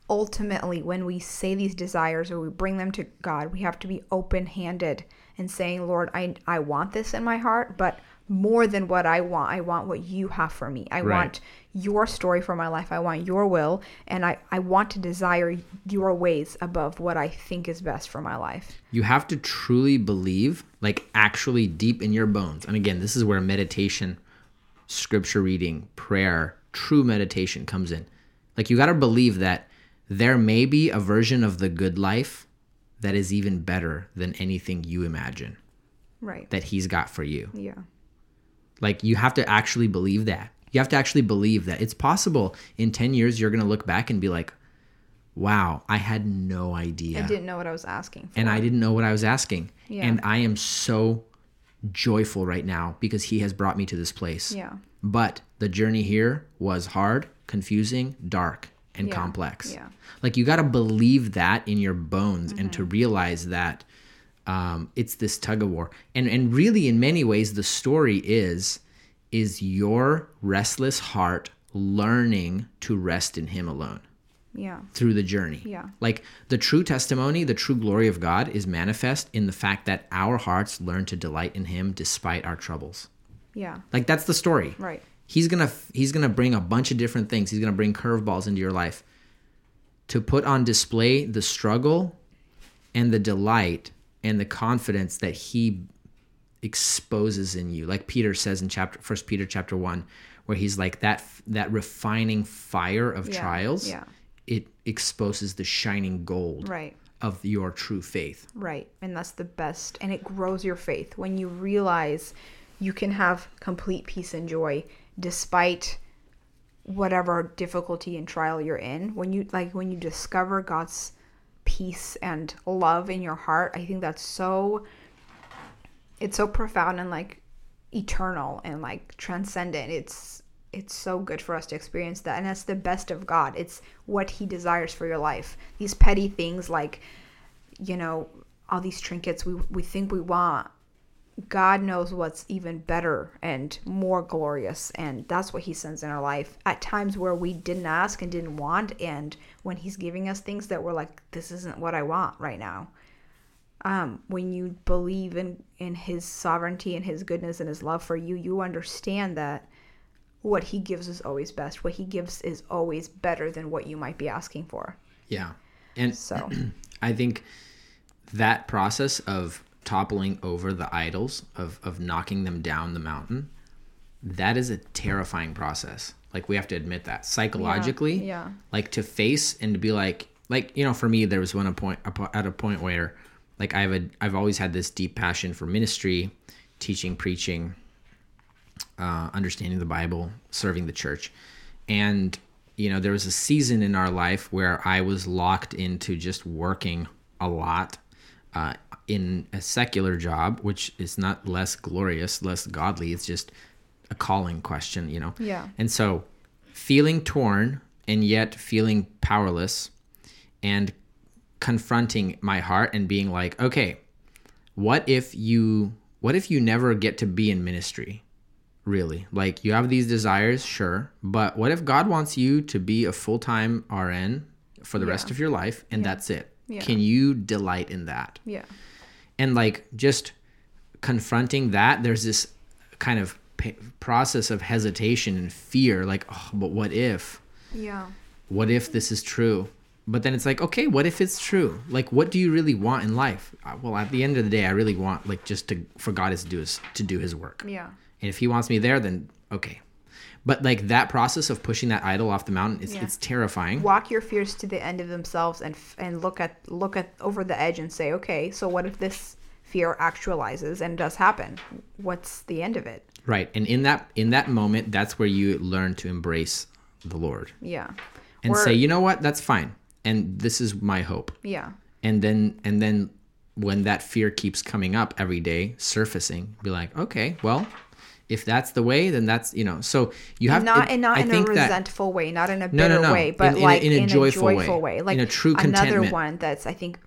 ultimately when we say these desires or we bring them to God, we have to be open-handed and saying, "Lord, I I want this in my heart, but more than what I want, I want what you have for me. I
Right.
want your story for my life. I want your will, and I I want to desire your ways above what I think is best for my life."
You have to truly believe, like actually deep in your bones. And again, this is where meditation, scripture reading, prayer, true meditation comes in. Like you got to believe that there may be a version of the good life that is even better than anything you imagine
Right.
that he's got for you.
Yeah.
Like you have to actually believe that. You have to actually believe that it's possible in 10 years you're going to look back and be like, "Wow, I had no idea."
I didn't know what I was asking for.
and I didn't know what I was asking.
Yeah.
And I am so joyful right now because he has brought me to this place.
Yeah.
But the journey here was hard, confusing, dark, and
Yeah.
complex.
Yeah.
Like you got to believe that in your bones and
Mm-hmm.
to realize that um, it's this tug of war. And and really, in many ways, the story is is your restless heart learning to rest in Him alone
Yeah.
through the journey.
Yeah.
Like the true testimony, the true glory of God is manifest in the fact that our hearts learn to delight in him despite our troubles.
Yeah.
Like that's the story.
Right.
He's to he's going to bring a bunch of different things. He's going to bring curveballs into your life to put on display the struggle and the delight and the confidence that he exposes in you. Like Peter says in chapter first Peter chapter 1 where he's like that that refining fire of
Yeah.
trials
Yeah.
it exposes the shining gold
Right.
of your true faith.
Right. And that's the best. And it grows your faith when you realize you can have complete peace and joy despite whatever difficulty and trial you're in. When you like when you discover God's peace and love in your heart, I think that's so it's so profound and like eternal and like transcendent. It's it's so good for us to experience that and that's the best of God. It's what he desires for your life. These petty things like you know, all these trinkets we we think we want. God knows what's even better and more glorious, and that's what He sends in our life at times where we didn't ask and didn't want, and when He's giving us things that we're like, this isn't what I want right now. Um, when you believe in in His sovereignty and His goodness and His love for you, you understand that what He gives is always best. What He gives is always better than what you might be asking for.
Yeah. And
So,
I think that process of toppling over the idols, of, of knocking them down the mountain, that is a terrifying process. Like we have to admit that psychologically,
yeah.
like to face and to be like, like you know, for me, there was one a point a at a point where, like I've a, I've always had this deep passion for ministry, teaching, preaching, uh, understanding the Bible, serving the church. And, you know, there was a season in our life where I was locked into just working a lot uh, in a secular job, which is not less glorious, less godly. It's just a calling question, you know?
Yeah.
And so feeling torn and yet feeling powerless and confronting my heart and being like, okay, what if you what if you never get to be in ministry? Really? Like you have these desires, sure, but what if God wants you to be a full-time RN for the rest of your life and that's it?
Yeah.
Can you delight in that?
Yeah.
And like just confronting that there's this kind of p- process of hesitation and fear like oh but what if
Yeah.
what if this is true but then it's like, okay, what if it's true? Like, what do you really want in life? Uh, Well, at the end of the day, I really want like just to for God is to do his to do His work.
Yeah.
And if He wants me there, then okay. But like that process of pushing that idol off the mountain, it's
Yeah.
it's terrifying.
Walk your fears to the end of themselves and and look at look at over the edge and say, okay, so what if this fear actualizes and does happen? What's the end of it?
Right. And in that in that moment, that's where you learn to embrace the Lord
Yeah.
and
Or-
say, you know what, that's fine, and this is my hope.
Yeah.
and then and then when that fear keeps coming up every day surfacing be like okay well if that's the way then that's you know so you have
not
it-
and not
I
in a
think that-
resentful way, not in a
No, no,
bitter
no.
way,
In-
but
in a-
like
in a joyful way.
way.
In
Like
a true
another one that's I think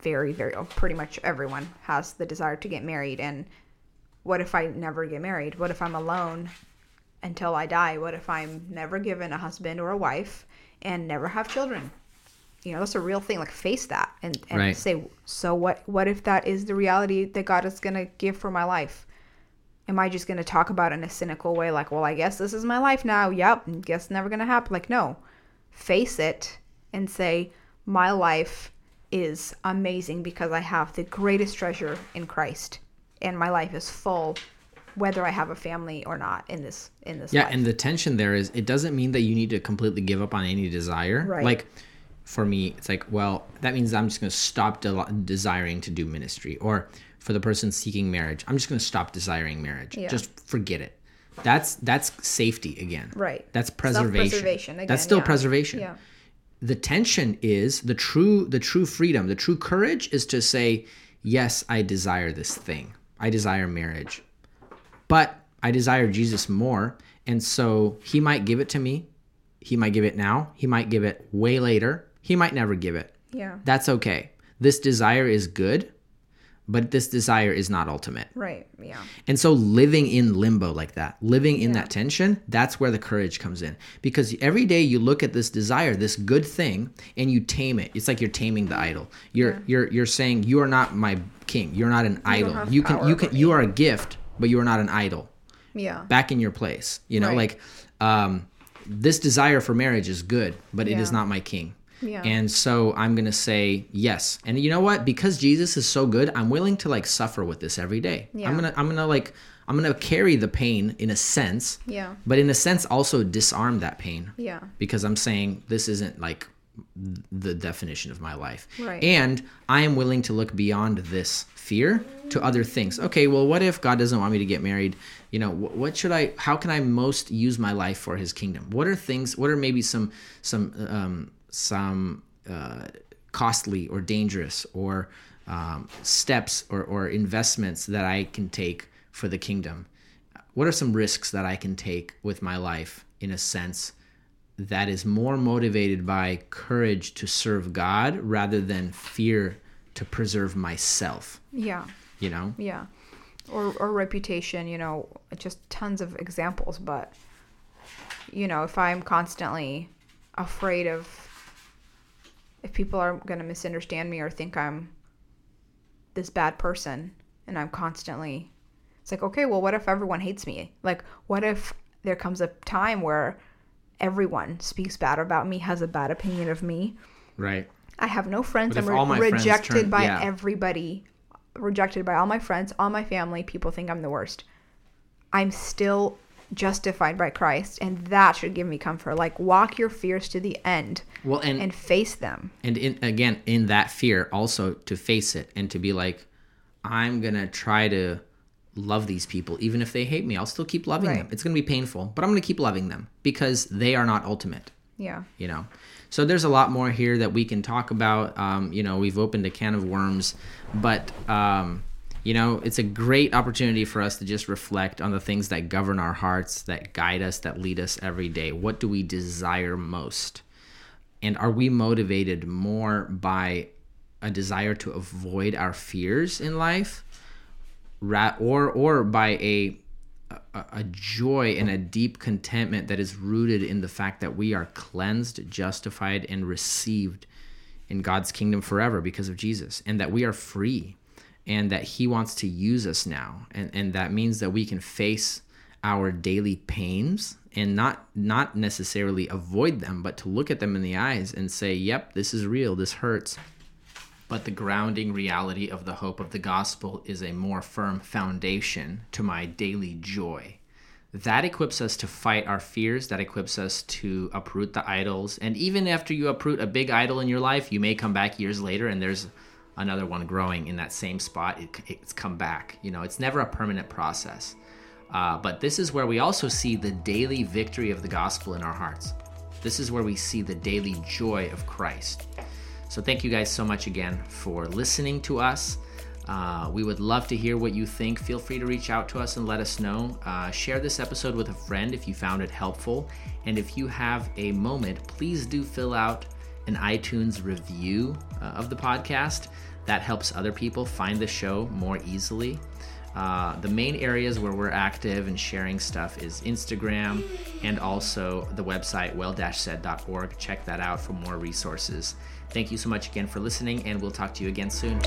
very, very oh, pretty much everyone has the desire to get married. And what if I never get married? What if I'm alone until I die? What if I'm never given a husband or a wife and never have children? You know, that's a real thing. Like face that and, and
Right.
say, so what? What if that is the reality that God is gonna give for my life? Am I just going to talk about it in a cynical way like, well, I guess this is my life now. Yep, guess never going to happen. Like, no. Face it and say, my life is amazing because I have the greatest treasure in Christ and my life is full whether I have a family or not in this in this
yeah
life.
and the tension there is it doesn't mean that you need to completely give up on any desire
Right.
like for me it's like well that means i'm just going to stop de- desiring to do ministry or for the person seeking marriage. I'm just going to stop desiring marriage.
Yeah.
just forget it. That's that's safety again.
Right.
that's preservation.
Self-preservation again,
that's still
yeah.
preservation.
Yeah.
the tension is the true the true freedom the true courage is to say yes i desire this thing. I desire marriage but i desire jesus more and so he might give it to me. He might give it now. He might give it way later. He might never give it.
Yeah.
that's okay. This desire is good but this desire is not ultimate
Right. Yeah.
and so living in limbo like that, living in that tension, that's where the courage comes in. Because every day you look at this desire, this good thing, and you tame it. It's like you're taming the idol. You're you're you're saying you are not my king. You're not an idol. You can you can you are a gift, but you are not an idol.
Yeah.
Back in your place. You know,
Right.
like um this desire for marriage is good, but it is not my king.
Yeah.
And so I'm going to say yes. And you know what? Because Jesus is so good, I'm willing to like suffer with this every day.
Yeah.
I'm going to I'm going to like I'm going to carry the pain in a sense.
Yeah.
But in a sense also disarm that pain.
Yeah.
Because I'm saying this isn't like the definition of my life.
Right.
And I am willing to look beyond this fear to other things. Okay, well what if God doesn't want me to get married? You know, what should I how can I most use my life for his kingdom? What are things what are maybe some some um some uh costly or dangerous or um, steps or, or investments that I can take for the kingdom? What are some risks that I can take with my life in a sense that is more motivated by courage to serve God rather than fear to preserve myself,
Yeah.
you know?
Yeah. Or or reputation, you know, just tons of examples, but you know, if I'm constantly afraid of if people are going to misunderstand me or think I'm this bad person and I'm constantly it's like, okay, well, what if everyone hates me? Like, what if there comes a time where everyone speaks bad about me, has a bad opinion of me?
Right.
I have no friends. I'm
all my friends
rejected
turn-
by
yeah.
everybody. Rejected by all my friends, all my family. People think I'm the worst. I'm still justified by Christ, and that should give me comfort. Like walk your fears to the end
Well, and
and face them.
and in, again in that fear also to face it and to be like i'm gonna try to love these people even if they hate me i'll still keep loving
Right.
them it's gonna be painful but i'm gonna keep loving them because they are not ultimate
Yeah.
you know so there's a lot more here that we can talk about um, you know we've opened a can of worms but um, you know it's a great opportunity for us to just reflect on the things that govern our hearts that guide us that lead us every day. What do we desire most? And are we motivated more by a desire to avoid our fears in life or or by a, a joy and a deep contentment that is rooted in the fact that we are cleansed justified and received in God's kingdom forever because of Jesus and that we are free and that he wants to use us now. And and that means that we can face our daily pains and not not necessarily avoid them but to look at them in the eyes and say yep this is real. This hurts. But the grounding reality of the hope of the gospel is a more firm foundation to my daily joy. That equips us to fight our fears. That equips us to uproot the idols. And even after you uproot a big idol in your life you may come back years later and there's another one growing in that same spot it, it's come back you know it's never a permanent process uh, but this is where we also see the daily victory of the gospel in our hearts. This is where we see the daily joy of Christ. So, thank you guys so much again for listening to us. Uh, we would love to hear what you think. Feel free to reach out to us and let us know. Uh, share this episode with a friend if you found it helpful. And if you have a moment, please do fill out an iTunes review uh, of the podcast. That helps other people find the show more easily. Uh, the main areas where we're active and sharing stuff is Instagram and also the website well-said.org. Check that out for more resources. Thank you so much again for listening, and we'll talk to you again soon.